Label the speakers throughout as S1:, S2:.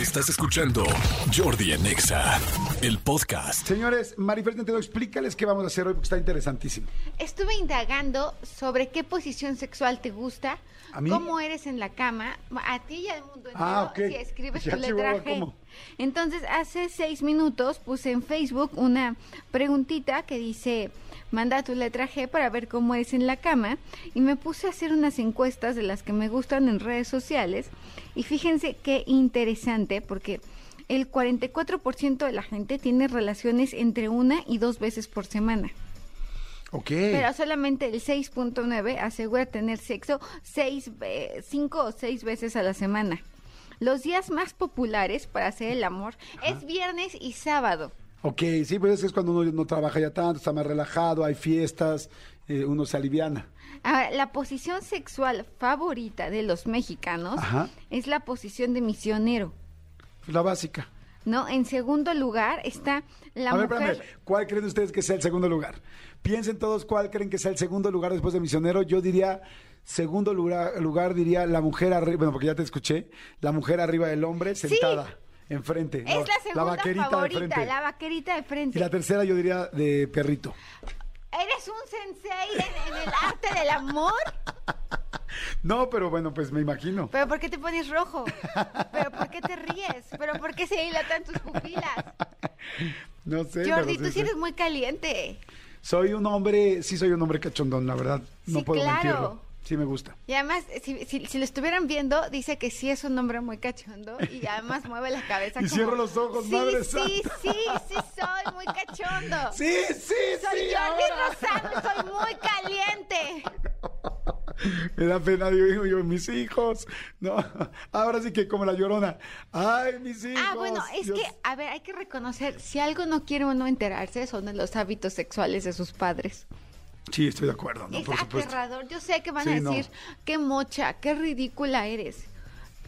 S1: Estás escuchando Jordi en Exa, el podcast.
S2: Señores, Marifer explícales qué vamos a hacer hoy porque está interesantísimo.
S3: Estuve indagando sobre qué posición sexual te gusta,
S2: ¿A mí?
S3: cómo eres en la cama, a ti y al mundo entero,
S2: Ah, ok.
S3: si escribes
S2: Ya,
S3: tu letra G. Entonces, hace seis minutos puse en Facebook una preguntita que dice, manda tu letra G para ver cómo eres en la cama, y me puse a hacer unas encuestas de las que me gustan en redes sociales, y fíjense qué interesante, porque el 44% de la gente tiene relaciones entre una y dos veces por semana.
S2: Ok.
S3: Pero solamente el 6.9 asegura tener sexo seis, cinco o seis veces a la semana. Los días más populares para hacer el amor es viernes y sábado.
S2: Ok, sí, pues es cuando uno no trabaja ya tanto, está más relajado, hay fiestas, eh, uno se aliviana.
S3: Ahora, la posición sexual favorita de los mexicanos
S2: Ajá.
S3: es la posición de misionero.
S2: La básica.
S3: ¿No? En segundo lugar está la
S2: a ver,
S3: mujer.
S2: espérame, ¿cuál creen ustedes que sea el segundo lugar? Piensen todos cuál creen que sea el segundo lugar después de misionero. Yo diría, segundo lugar, lugar diría la mujer arriba, bueno, porque ya te escuché, la mujer arriba del hombre sentada, enfrente.
S3: Es
S2: no,
S3: la segunda
S2: vaquerita de
S3: favorita,
S2: frente.
S3: la vaquerita de frente.
S2: Y la tercera yo diría de perrito.
S3: ¿Eres un sensei en, en el arte del amor?
S2: No, pero bueno, pues me imagino.
S3: ¿Pero por qué te pones rojo? ¿Pero por qué te ríes? ¿Pero por qué se dilatan tus pupilas?
S2: No sé.
S3: Jordi, tú
S2: sí
S3: eres muy caliente.
S2: Soy un hombre, sí soy un hombre cachondón, la verdad. No
S3: Sí,
S2: puedo
S3: claro.
S2: mentirlo. Sí me gusta.
S3: Y además, si, si- si lo estuvieran viendo, dice que sí es un hombre muy cachondo y además mueve la cabeza.
S2: Y
S3: como,
S2: cierro los ojos,
S3: sí,
S2: madre
S3: Sí,
S2: santa".
S3: sí, sí, soy muy cachondo.
S2: Sí, sí,
S3: Soy
S2: sí.
S3: Jordi
S2: ahora.
S3: Rosano soy muy caliente.
S2: Me da pena, digo yo, mis hijos. No, ahora sí que como la llorona. Ay, mis hijos.
S3: Ah, bueno, es
S2: Dios.
S3: que, a ver, hay que reconocer, si algo no quiere uno enterarse, son los hábitos sexuales de sus padres.
S2: Sí, estoy de acuerdo, ¿no?
S3: es
S2: Por supuesto.
S3: aterrador. Yo sé que van
S2: Sí,
S3: a
S2: no.
S3: decir, qué mocha, qué ridícula eres.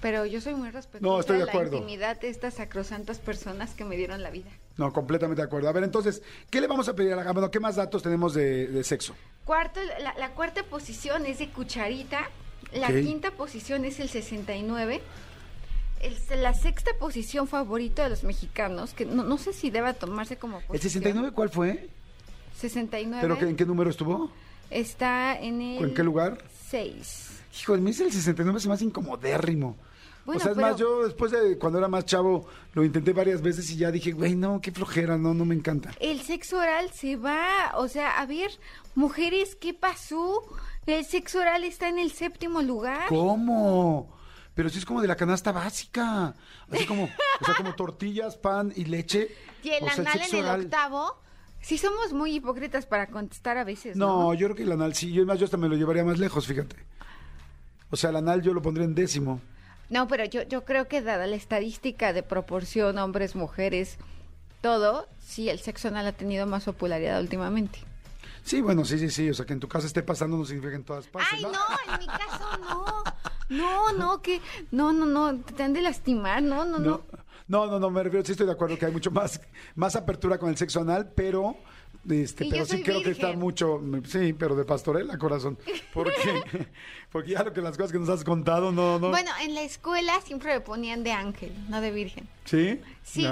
S3: Pero yo soy muy respetuosa
S2: No, estoy de
S3: la
S2: acuerdo.
S3: intimidad de estas sacrosantas personas que me dieron la vida.
S2: No, completamente de acuerdo. A ver, entonces, ¿qué le vamos a pedir a la gama? Bueno, ¿Qué más datos tenemos de, de sexo?
S3: Cuarto, la, la cuarta posición es de cucharita. La quinta posición es el 69. El- la sexta posición favorita de los mexicanos, que no, no sé si deba tomarse como
S2: ¿El
S3: posición.
S2: 69 cuál fue?
S3: 69.
S2: ¿Pero que- en qué número estuvo?
S3: Está en el...
S2: ¿En qué lugar?
S3: 6.
S2: Hijo, el mes el 69 se me hace incomodérrimo.
S3: Bueno,
S2: o sea, es
S3: pero-
S2: más, yo después de cuando era más chavo lo intenté varias veces y ya dije, güey, no, qué flojera, no, no me encanta.
S3: El sexo oral se va, o sea, a ver, mujeres, ¿qué pasó? El sexo oral está en el séptimo lugar.
S2: ¿Cómo? Pero sí es como de la canasta básica. Así como, o sea, como tortillas, pan y leche.
S3: Y el
S2: O sea,
S3: anal
S2: sexo
S3: en el octavo. Sí somos muy hipócritas para contestar a veces, ¿no?
S2: No, yo creo que el anal sí. Yo, más, yo hasta me lo llevaría más lejos, fíjate. O sea, el anal yo lo pondría en décimo.
S3: No, pero yo, yo creo que dada la estadística de proporción hombres, mujeres, todo, sí, el sexo anal ha tenido más popularidad últimamente.
S2: Sí, bueno, sí, sí, sí. O sea, que en tu casa esté pasando no significa que en todas partes.
S3: Ay, no, en mi caso no. No, no, que no, no, no, te han de lastimar, no, no, no.
S2: No, no, no, no, me refiero, sí estoy de acuerdo que hay mucho más, más apertura con el sexo anal, pero, este,
S3: Y
S2: pero sí creo que está mucho, sí, pero de pastorela, corazón. Porque, porque ya lo que las cosas que nos has contado, no, no.
S3: Bueno, en la escuela siempre me ponían de ángel, no de virgen.
S2: ¿Sí?
S3: Sí.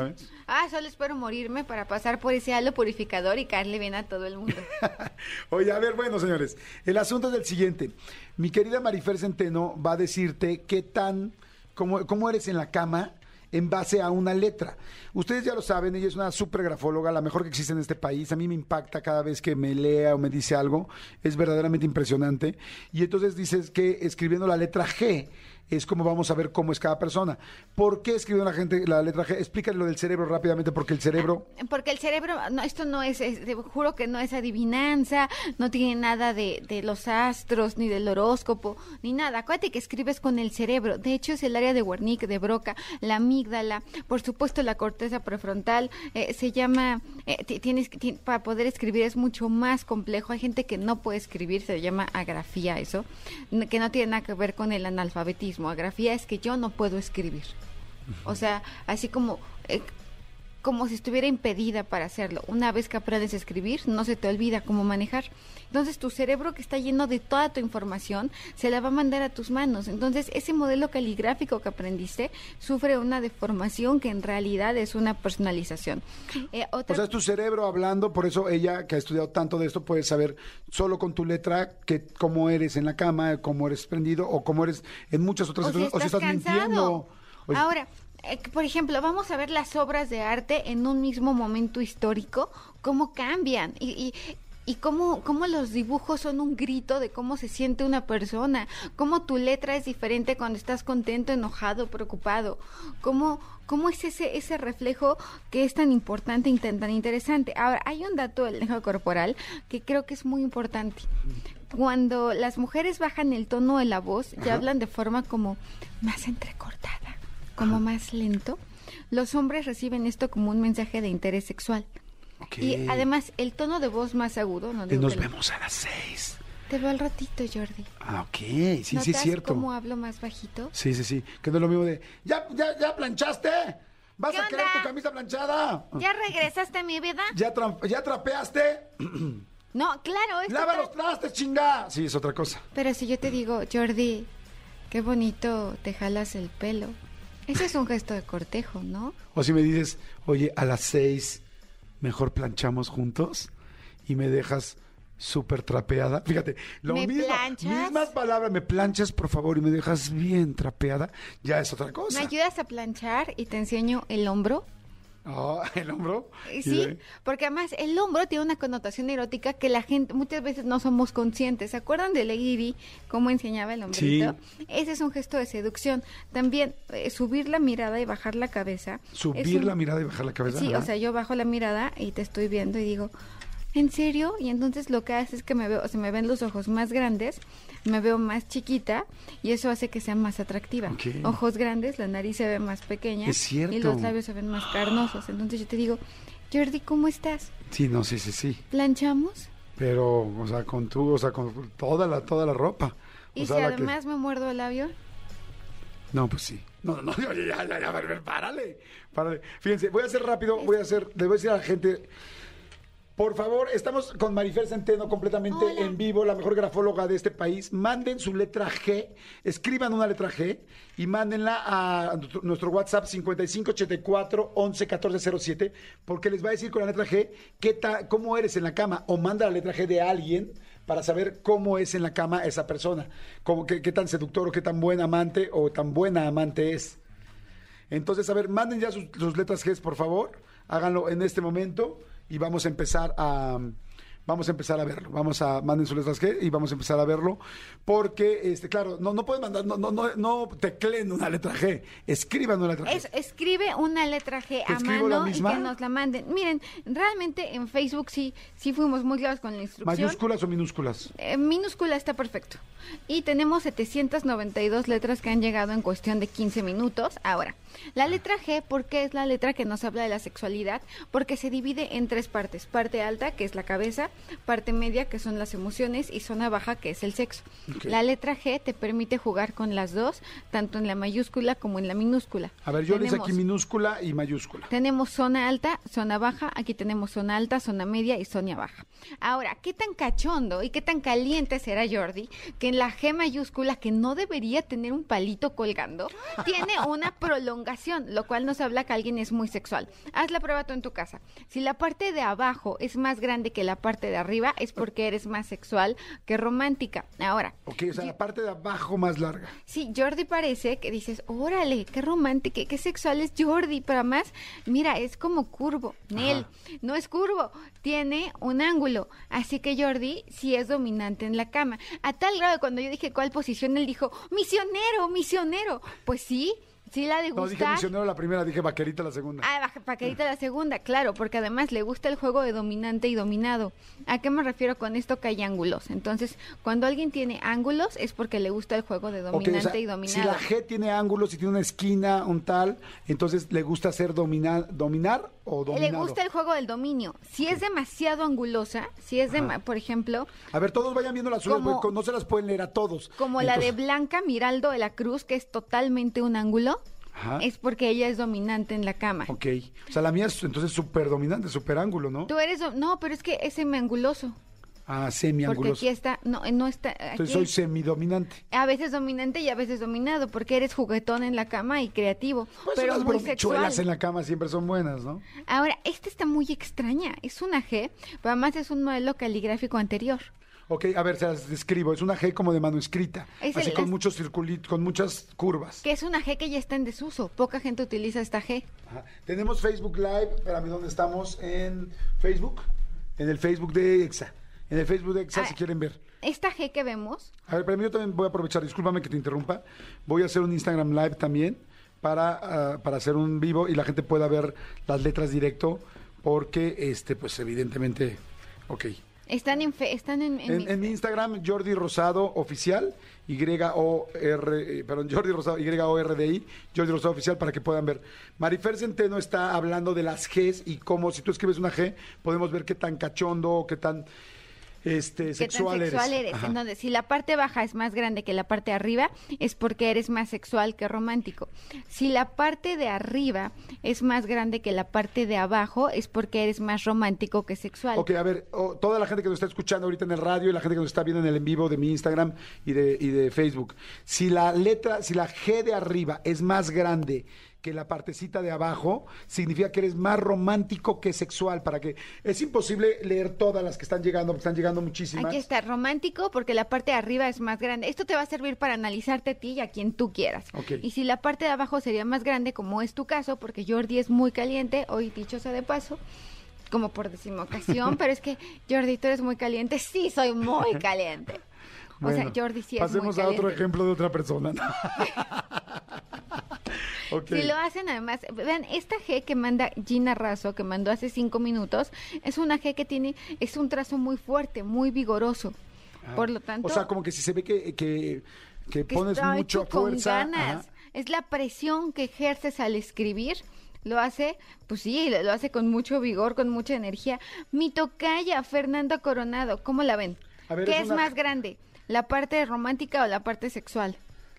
S3: Ah, solo espero morirme para pasar por ese halo purificador y caerle bien a todo el mundo.
S2: Oye, a ver, bueno, señores, el asunto es el siguiente. Mi querida Marifer Centeno va a decirte qué tan, cómo, cómo eres en la cama en base a una letra. Ustedes ya lo saben, ella es una super grafóloga, la mejor que existe en este país. A mí me impacta cada vez que me lea o me dice algo. Es verdaderamente impresionante. Y entonces dices que escribiendo la letra G es como vamos a ver cómo es cada persona. ¿Por qué escribió la gente la letra G? Explícale lo del cerebro rápidamente, porque el cerebro...
S3: Porque el cerebro, no, esto no es, es- te juro que no es adivinanza, no tiene nada de, de los astros, ni del horóscopo, ni nada. Acuérdate que escribes con el cerebro. De hecho, es el área de Wernicke, de Broca, la amígdala, por supuesto la corteza prefrontal. eh, se llama, eh, ti- tienes, ti- para poder escribir es mucho más complejo. Hay gente que no puede escribir, se llama agrafía eso, que no tiene nada que ver con el analfabetismo. Es que yo no puedo escribir. O sea, así como... eh, como si estuviera impedida para hacerlo. Una vez que aprendes a escribir, no se te olvida cómo manejar. Entonces tu cerebro que está lleno de toda tu información se la va a mandar a tus manos. Entonces ese modelo caligráfico que aprendiste sufre una deformación que en realidad es una personalización.
S2: Eh, o sea, es tu cerebro hablando, por eso ella que ha estudiado tanto de esto puede saber solo con tu letra que cómo eres en la cama, cómo eres prendido o cómo eres en muchas otras
S3: situaciones. o si estás mintiendo. Ahora, por ejemplo, vamos a ver las obras de arte en un mismo momento histórico, cómo cambian y, y, y cómo, cómo los dibujos son un grito de cómo se siente una persona, cómo tu letra es diferente cuando estás contento, enojado, preocupado, cómo, cómo es ese, ese reflejo que es tan importante y tan, tan interesante. Ahora, hay un dato del lenguaje corporal que creo que es muy importante. Cuando las mujeres bajan el tono de la voz, ya hablan de forma como más entrecortada como más lento, los hombres reciben esto como un mensaje de interés sexual. Y además, el tono de voz más agudo. No
S2: nos vemos a las seis.
S3: Te veo al ratito, Jordi.
S2: Ah, ok. Sí, sí, es cierto.
S3: cómo hablo más bajito?
S2: Sí, sí, sí. Que no es lo mismo de, ¿ya, ya, ya planchaste? ¿Vas a querer tu camisa planchada?
S3: ¿Ya regresaste a mi vida?
S2: ¿Ya, ya trapeaste?
S3: no, claro.
S2: ¡Lava los trastes, chinga! Sí, es otra cosa.
S3: Pero si yo te digo, Jordi, qué bonito te jalas el pelo. Ese es un gesto de cortejo, ¿no?
S2: O si me dices, oye, a las seis mejor planchamos juntos y me dejas súper trapeada. Fíjate, lo
S3: ¿Me
S2: mismo, mismas palabras, me planchas por favor y me dejas bien trapeada, ya es otra cosa.
S3: ¿Me ayudas a planchar y te enseño el hombro?
S2: Oh, el hombro.
S3: Sí, porque además el hombro tiene una connotación erótica que la gente muchas veces no somos conscientes. ¿Se acuerdan de Lady Di cómo enseñaba el hombrito? Ese es un gesto de seducción. También eh, subir la mirada y bajar la cabeza.
S2: Subir la mirada y bajar la cabeza.
S3: Sí, o sea, yo bajo la mirada y te estoy viendo y digo, ¿en serio? Y entonces lo que hace es que me veo, se me ven los ojos más grandes, me veo más chiquita y eso hace que sea más atractiva. Ojos grandes, la nariz se ve más pequeña y los labios se ven más carnosos. Entonces yo te digo, Jordi, ¿cómo estás?
S2: Sí, no, sí, sí, sí.
S3: ¿Planchamos?
S2: Pero, o sea, con tú, o sea, con toda la, toda la ropa.
S3: ¿Y si además me muerdo el labio?
S2: No, pues sí. No, no, ya, ya, ya, ya, párale, párale. Fíjense, voy a hacer rápido, voy a hacer, le voy a decir a la gente, por favor, estamos con Marifer Centeno completamente en vivo, la mejor grafóloga de este país. Manden su letra G, escriban una letra G y mándenla a nuestro WhatsApp 5584 111407, porque les va a decir con la letra G qué cómo eres en la cama o manda la letra G de alguien para saber cómo es en la cama esa persona, cómo, qué, tan seductor o qué tan buen amante o tan buena amante es. Entonces, a ver, manden ya sus, sus letras G, por favor, háganlo en este momento y vamos a empezar a vamos a empezar a verlo. Vamos a manden sus letras G y vamos a empezar a verlo porque este claro, no no pueden mandar no no no, no tecleen una letra G, escriban una letra G.
S3: escribe una letra G a mano y que nos la manden. Miren, realmente en Facebook sí sí fuimos muy claros con la instrucción.
S2: ¿Mayúsculas o minúsculas?
S3: Eh, minúscula está perfecto. Y tenemos 792 letras que han llegado en cuestión de 15 minutos. Ahora, la letra G, ¿por qué es la letra que nos habla de la sexualidad? Porque se divide en tres partes. Parte alta, que es la cabeza, parte media, que son las emociones, y zona baja, que es el sexo. La letra G te permite jugar con las dos, tanto en la mayúscula como en la minúscula.
S2: A ver, yo les aquí minúscula y mayúscula.
S3: Tenemos zona alta, zona baja, aquí tenemos zona alta, zona media y zona baja. Ahora, ¿qué tan cachondo y qué tan caliente será Jordi que en la G mayúscula, que no debería tener un palito colgando, tiene una prolongación lo cual nos habla que alguien es muy sexual. Haz la prueba tú en tu casa. Si la parte de abajo es más grande que la parte de arriba, es porque eres más sexual que romántica. Ahora.
S2: Ok, o sea, la parte de abajo más larga.
S3: Sí, Jordi parece que dices, órale, qué romántico, qué sexual es Jordi, pero además, mira, es como curvo. Nel, no es curvo, tiene un ángulo. Así que Jordi sí es dominante en la cama. A tal grado cuando yo dije cuál posición, él dijo, misionero, misionero. Pues sí, Sí, la de gustar.
S2: No, dije misionero la primera, dije vaquerita la segunda.
S3: Ah, vaquerita la segunda, claro, porque además le gusta el juego de dominante y dominado. ¿A qué me refiero con esto? Que hay ángulos. Entonces, cuando alguien tiene ángulos es porque le gusta el juego de dominante y dominado.
S2: Si la G tiene ángulos, si tiene una esquina, un tal, entonces le gusta hacer dominar, dominar o dominado.
S3: Le gusta el juego del dominio. Si es demasiado angulosa, si es de, por ejemplo...
S2: A ver, todos vayan viendo las suyas, no se las pueden leer a todos.
S3: Como la de Blanca Miraldo de la Cruz, que es totalmente un ángulo
S2: Ajá.
S3: es porque ella es dominante en la cama.
S2: Ok. O sea, la mía es entonces súper dominante, súper ángulo, ¿no?
S3: Tú eres, do- no, pero es que es semianguloso.
S2: Ah,
S3: Porque
S2: semianguloso.
S3: aquí está, no, no está. aquí
S2: Entonces soy
S3: es
S2: semidominante.
S3: a veces dominante y a veces dominado, porque eres juguetón en la cama y creativo,
S2: Pues
S3: pero
S2: las
S3: muy
S2: bromichuelas
S3: sexual.
S2: en la cama siempre son buenas, ¿no?
S3: Ahora, esta está muy extraña. Es una G, pero además es un modelo caligráfico anterior.
S2: Ok, a ver, se las describo. Es una G como de mano escrita.
S3: Es
S2: así
S3: el-
S2: con
S3: es-
S2: muchos circulitos, con muchas curvas.
S3: Que es una G que ya está en desuso. Poca gente utiliza esta G.
S2: Ajá. Tenemos Facebook Live. Espérame, ¿dónde estamos? En Facebook. En el Facebook de EXA. En el Facebook de EXA,
S3: Ah.
S2: si quieren ver.
S3: Esta G que vemos,
S2: A ver, pero yo también voy a aprovechar, discúlpame que te interrumpa. Voy a hacer un Instagram Live también para, ah, para hacer un vivo y la gente pueda ver las letras directo porque, este, pues evidentemente, ok.
S3: Están en, fe- están en, en
S2: Instagram, Jordi Rosado Oficial, Y-O-R, eh, perdón, Jordi Rosado, Y-O-R-D-I, Jordi Rosado Oficial, para que puedan ver. Marifer Centeno está hablando de las Gs y cómo, si tú escribes una G, podemos ver qué tan cachondo, qué tan este,
S3: ¿Qué
S2: sexual,
S3: tan sexual
S2: eres.
S3: eres? Entonces, si la parte baja es más grande que la parte de arriba, es porque eres más sexual que romántico. Si la parte de arriba es más grande que la parte de abajo, es porque eres más romántico que sexual.
S2: Ok, a ver, toda la gente que nos está escuchando ahorita en el radio y la gente que nos está viendo en el en vivo de mi Instagram y de, y de Facebook, si la letra, si la G de arriba es más grande que la partecita de abajo, significa que eres más romántico que sexual, para que es imposible leer todas las que están llegando, porque están llegando muchísimas.
S3: Aquí está, romántico porque la parte de arriba es más grande. Esto te va a servir para analizarte a ti y a quien tú quieras.
S2: Ok.
S3: Y si la parte de abajo sería más grande, como es tu caso, porque Jordi es muy caliente, hoy dicho sea de paso, como por decima ocasión, pero es que Jordi, tú eres muy caliente. Sí, soy muy caliente. o sea, Jordi sí es muy
S2: Pasemos a otro ejemplo de otra persona.
S3: Si lo hacen además, vean, esta G que manda Gina Razo, que mandó hace cinco minutos, es una G que tiene, es un trazo muy fuerte, muy vigoroso.
S2: Ah.
S3: Por lo tanto,
S2: O sea, como que si se ve que, que, que
S3: que
S2: pones mucha
S3: hecho con
S2: fuerza.
S3: ganas.
S2: ajá.
S3: Es la presión que ejerces al escribir. Lo hace, pues sí, lo hace con mucho vigor, con mucha energía. Mi tocaya, Fernanda Coronado, ¿cómo la ven?
S2: A ver,
S3: ¿Qué
S2: es
S3: es,
S2: una-
S3: más grande? ¿La parte romántica o la parte sexual?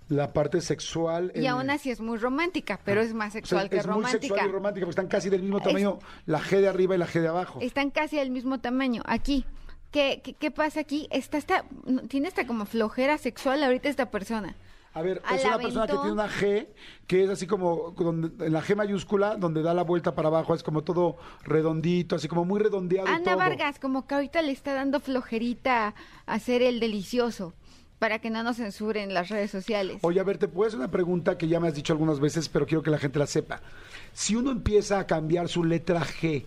S2: La parte sexual.
S3: Y
S2: en-
S3: aún así es muy romántica, pero es más
S2: O sea,
S3: sexual que
S2: es muy
S3: romántica.
S2: sexual y romántica, porque están casi del mismo
S3: Es-
S2: tamaño, la G de arriba y la G de abajo.
S3: Están casi del mismo tamaño. Aquí, ¿qué, qué, qué pasa aquí? Está, está, tiene esta como flojera sexual ahorita esta persona.
S2: A ver,
S3: al
S2: es una persona que tiene una G, que es así como, donde- en la G mayúscula, donde da la vuelta para abajo, es como todo redondito, así como muy redondeado
S3: Ana
S2: todo.
S3: Vargas, como que ahorita le está dando flojerita a hacer el delicioso para que no nos censuren las redes sociales.
S2: Oye, a ver, te puedo hacer una pregunta que ya me has dicho algunas veces, pero quiero que la gente la sepa. Si uno empieza a cambiar su letra G,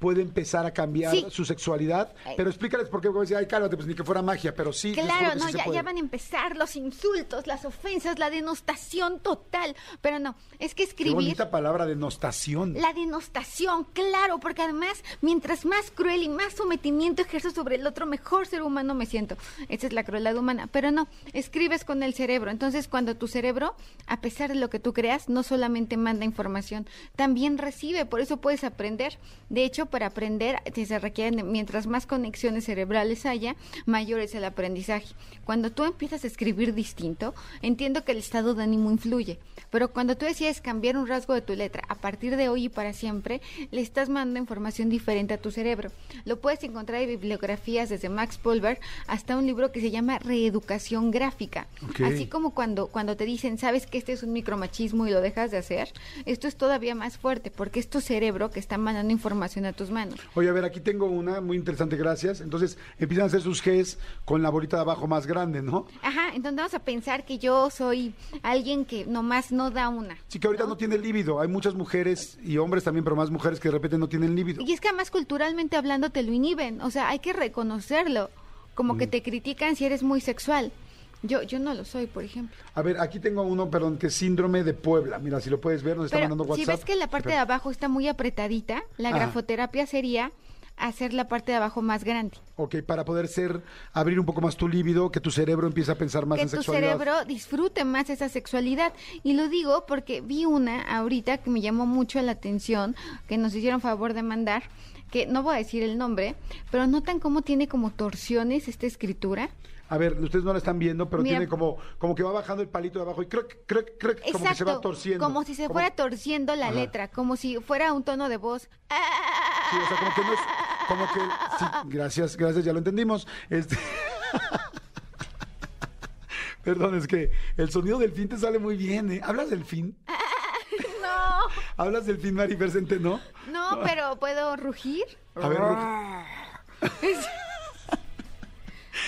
S2: ¿puede empezar a cambiar
S3: Sí.
S2: su sexualidad? Pero explícales por qué, porque decir, ay, cálmate, pues ni que fuera magia, pero sí.
S3: Claro,
S2: sí
S3: no, ya, van a empezar los insultos, las ofensas, la denostación total. Pero no, es que
S2: Qué
S3: escribir...
S2: bonita palabra, denostación.
S3: La denostación, claro, porque además, mientras más cruel y más sometimiento ejerzo sobre el otro, mejor ser humano me siento. Esa es la crueldad humana. Pero no, escribes con el cerebro. Entonces, cuando tu cerebro, a pesar de lo que tú creas, no solamente manda información, también recibe. Por eso puedes aprender. De hecho, para aprender si se requieren, mientras más conexiones cerebrales haya, mayor es el aprendizaje. Cuando tú empiezas a escribir distinto, entiendo que el estado de ánimo influye. Pero cuando tú decides cambiar un rasgo de tu letra a partir de hoy y para siempre, le estás mandando información diferente a tu cerebro. Lo puedes encontrar en bibliografías desde Max Pulver hasta un libro que se llama Reeducación Gráfica. Así como cuando, cuando te dicen, sabes que este es un micromachismo y lo dejas de hacer, esto es todavía más fuerte porque es tu cerebro que está mandando información a tus manos.
S2: Oye, a ver, aquí tengo una muy interesante, gracias. Entonces, empiezan a hacer sus Gs con la bolita de abajo más grande, ¿no?
S3: Ajá, entonces vamos a pensar que yo soy alguien que nomás no da una.
S2: Sí, que ahorita no, tiene líbido. Hay muchas mujeres y hombres también, pero más mujeres que de repente no tienen líbido.
S3: Y es que además culturalmente hablando te lo inhiben, o sea, hay que reconocerlo, como
S2: Mm.
S3: que te critican si eres muy sexual. Yo, yo no lo soy, por ejemplo.
S2: A ver, aquí tengo uno, perdón, que es síndrome de Puebla. Mira, si lo puedes ver, nos está
S3: Pero
S2: mandando
S3: si
S2: WhatsApp.
S3: ves que la parte de abajo está muy apretadita, la
S2: Ajá.
S3: grafoterapia sería hacer la parte de abajo más grande.
S2: Ok, para poder ser, abrir un poco más tu líbido, que tu cerebro empiece a pensar más
S3: que
S2: en
S3: tu
S2: sexualidad.
S3: cerebro disfrute más esa sexualidad. Y lo digo porque vi una ahorita que me llamó mucho la atención, que nos hicieron favor de mandar, que no voy a decir el nombre, pero notan cómo tiene como torsiones esta escritura.
S2: A ver, ustedes no la están viendo, pero
S3: Mira.
S2: tiene como, como que va bajando el palito de abajo y creo, que- creo que como que se va
S3: Exacto,
S2: torciendo.
S3: como si se
S2: Como-
S3: fuera torciendo la
S2: Ajá.
S3: letra, como si fuera un tono de voz.
S2: Sí, o sea, como que no es, como que, sí, gracias, gracias, ya lo entendimos. Este... Perdón, es que el sonido del fin te sale muy bien, ¿eh? ¿Hablas del fin?
S3: No,
S2: ¿Hablas del fin, Maribel Centeno?
S3: no, pero puedo rugir.
S2: A ver, Ruki.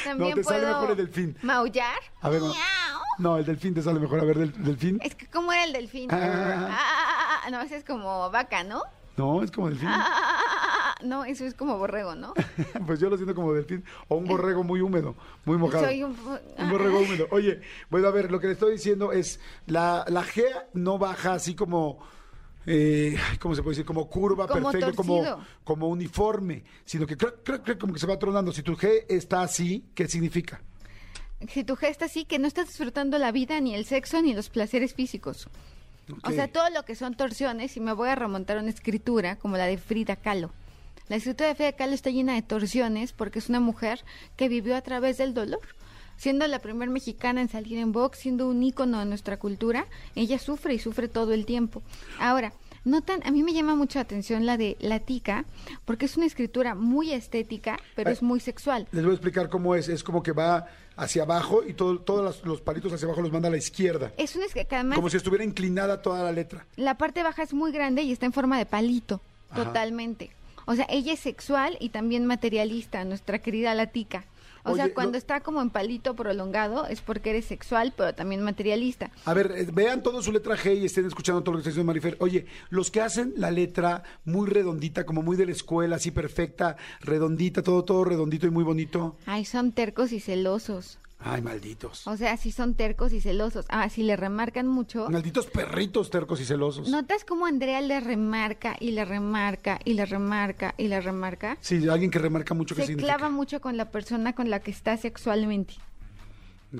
S3: También
S2: No, te sale
S3: puedo
S2: mejor el delfín.
S3: maullar.
S2: A ver, no. El delfín te sale mejor. A ver, del, delfín.
S3: Es que cómo era el delfín.
S2: Ah.
S3: Ah, no, ese es como vaca, ¿no?
S2: No, es como delfín.
S3: Ah, no, eso es como borrego, ¿no?
S2: Pues yo lo siento como delfín. O un borrego muy húmedo, muy mojado.
S3: Soy un,
S2: Un borrego húmedo. Oye, bueno, a ver, lo que le estoy diciendo es, la, la G no baja así como, eh, ¿cómo se puede decir? Como curva,
S3: Como
S2: perfecto, como,
S3: torcido.
S2: como uniforme, sino que creo, creo, creo como que se va tronando. Si tu G está así, ¿qué significa?
S3: Si tu gesta así, que no estás disfrutando la vida, ni el sexo, ni los placeres físicos. O sea, todo lo que son torsiones, y me voy a remontar a una escritura como la de Frida Kahlo. La escritura de Frida Kahlo está llena de torsiones porque es una mujer que vivió a través del dolor. Siendo la primer mexicana en salir en box, siendo un ícono de nuestra cultura, ella sufre y sufre todo el tiempo. Ahora, notan, a mí me llama mucho la atención la de La Tica, porque es una escritura muy estética, pero
S2: Ay.
S3: es muy sexual.
S2: Les voy a explicar cómo es. Es como que va hacia abajo y todo, todos los, los palitos hacia abajo los manda a la izquierda.
S3: Es una que además
S2: Como si estuviera inclinada toda la letra.
S3: la parte baja es muy grande y está en forma de palito,
S2: Ajá.
S3: totalmente. O sea, ella es sexual y también materialista, nuestra querida Latica. O sea, cuando está como en palito prolongado es porque eres sexual, pero también materialista.
S2: A ver, eh, vean todo su letra G y estén escuchando todo lo que está diciendo Marifer. Oye, los que hacen la letra muy redondita, como muy de la escuela, así perfecta, redondita, todo, todo redondito y muy bonito.
S3: Ay, son tercos y celosos.
S2: Ay, malditos.
S3: O sea, sí son tercos y celosos. Ah, si le remarcan mucho.
S2: Malditos perritos tercos y celosos.
S3: ¿Notas cómo Andrea le remarca y le remarca y le remarca y le remarca?
S2: Sí, alguien que remarca mucho que
S3: Se
S2: significa.
S3: clava mucho con la persona con la que está sexualmente.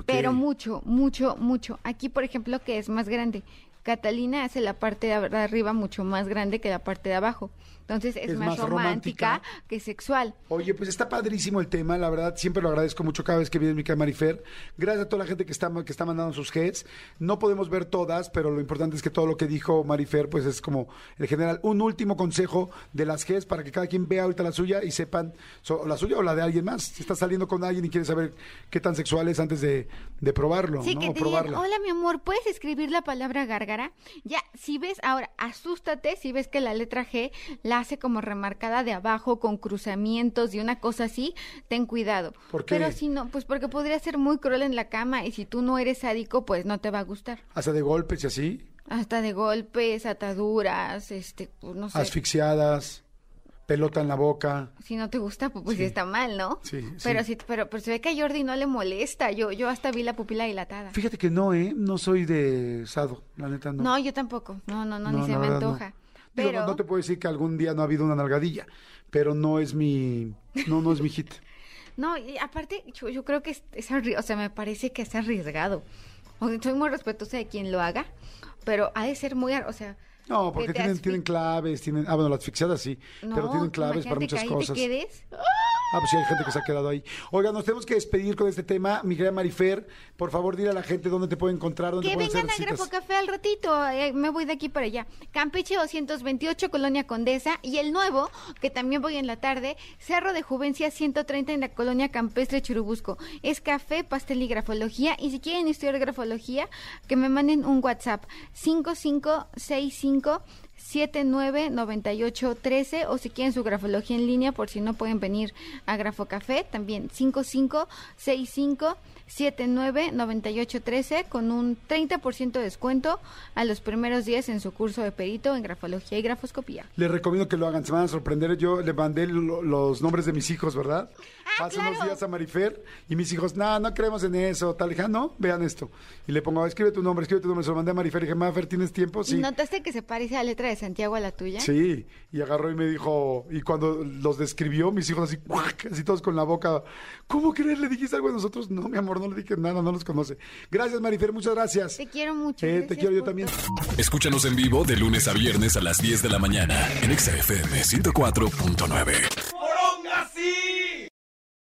S3: Pero mucho, mucho, mucho. Aquí, por ejemplo, que es más grande. Catalina hace la parte de ar- arriba mucho más grande que la parte de abajo. Entonces es,
S2: Es
S3: más,
S2: más
S3: romántica,
S2: romántica.
S3: que sexual.
S2: Oye, pues está padrísimo el tema, la verdad, siempre lo agradezco mucho cada vez que viene mi Marifer. Gracias a toda la gente que está, que está mandando sus Gs. No podemos ver todas, pero lo importante es que todo lo que dijo Marifer, pues es como el general. Un último consejo de las Gs para que cada quien vea ahorita la suya y sepan, so- la suya o la de alguien más. Si estás saliendo con alguien y quieres saber qué tan sexual es antes de, de probarlo,
S3: Sí,
S2: ¿no?
S3: que te digan,
S2: probarla.
S3: hola mi amor, ¿puedes escribir la palabra gárgara? Ya, si ves, ahora, asústate si ves que la letra G la hace como remarcada de abajo con cruzamientos y una cosa así, ten cuidado.
S2: ¿Por qué?
S3: Pero si no, pues porque podría ser muy cruel en la cama y si tú no eres sádico, pues no te va a gustar.
S2: Hace de golpes y así,
S3: Hasta de golpes, ataduras, este, pues, no sé.
S2: asfixiadas, pelota en la boca.
S3: Si no te gusta, pues, pues
S2: Sí.
S3: está mal, ¿no?
S2: Sí,
S3: Pero
S2: sí.
S3: sí, pero, pero se ve que a Jordi no le molesta. Yo, yo hasta vi la pupila dilatada.
S2: Fíjate que no, ¿eh? No soy de sado, la neta no.
S3: No, yo tampoco. No, no, no, ni
S2: No,
S3: se
S2: la
S3: me
S2: verdad, no. Digo,
S3: Pero
S2: no, no te puedo decir que algún día no ha habido una nalgadilla, pero no es mi, no, no es mi hit.
S3: no, y aparte yo, yo creo que es, es o sea, me parece que es arriesgado. O sea, soy muy respetuosa de quien lo haga, pero ha de ser muy, ar- o sea,
S2: No,
S3: que
S2: porque tienen, tienen claves, tienen, ah, bueno, la asfixiada sí,
S3: no,
S2: pero tienen claves para muchas
S3: que ahí
S2: cosas.
S3: te quedes.
S2: Ah, pues sí, hay gente que se ha quedado ahí. Oiga, nos tenemos que despedir con este tema. Mi querida Marifer, por favor, dile a la gente dónde te puede encontrar, dónde
S3: Que
S2: pueden
S3: vengan a
S2: hacer
S3: Grafo
S2: citas.
S3: Café al ratito, eh, me voy de aquí para allá. Campeche 228, Colonia Condesa. Y el nuevo, que también voy en la tarde, Cerro de Juvencia 130 en la Colonia Campestre Churubusco. Es café, pastel y grafología. Y si quieren estudiar grafología, que me manden un WhatsApp 5565 799813 o si quieren su grafología en línea por si no pueden venir a Grafo Café también 5565 799813 con un 30% de descuento a los primeros días en su curso de perito en grafología y grafoscopía.
S2: Les recomiendo que lo hagan, se van a sorprender. Yo le mandé lo- los nombres de mis hijos, ¿verdad?
S3: Ah,
S2: Hace unos
S3: claro.
S2: días a Marifer y mis hijos, no, no creemos en eso. Tal, dije, "Ah, no, vean esto. Y le pongo, escribe tu nombre, escribe tu nombre. Se lo mandé a Marifer y dije, Marifer, ¿tienes tiempo? Sí.
S3: ¿Y notaste que se parece a la letra de Santiago a la tuya?
S2: Sí, y agarró y me dijo, y cuando los describió, mis hijos así, ¡cuac! así todos con la boca, ¿cómo crees? ¿Le dijiste algo a nosotros? No, mi amor, no le dije nada, no los conoce. Gracias, Marifer, muchas gracias.
S3: Te quiero mucho.
S2: Eh, te quiero yo también.
S1: Escúchanos en vivo de lunes a viernes a las 10 de la mañana en Exa FM 104.9.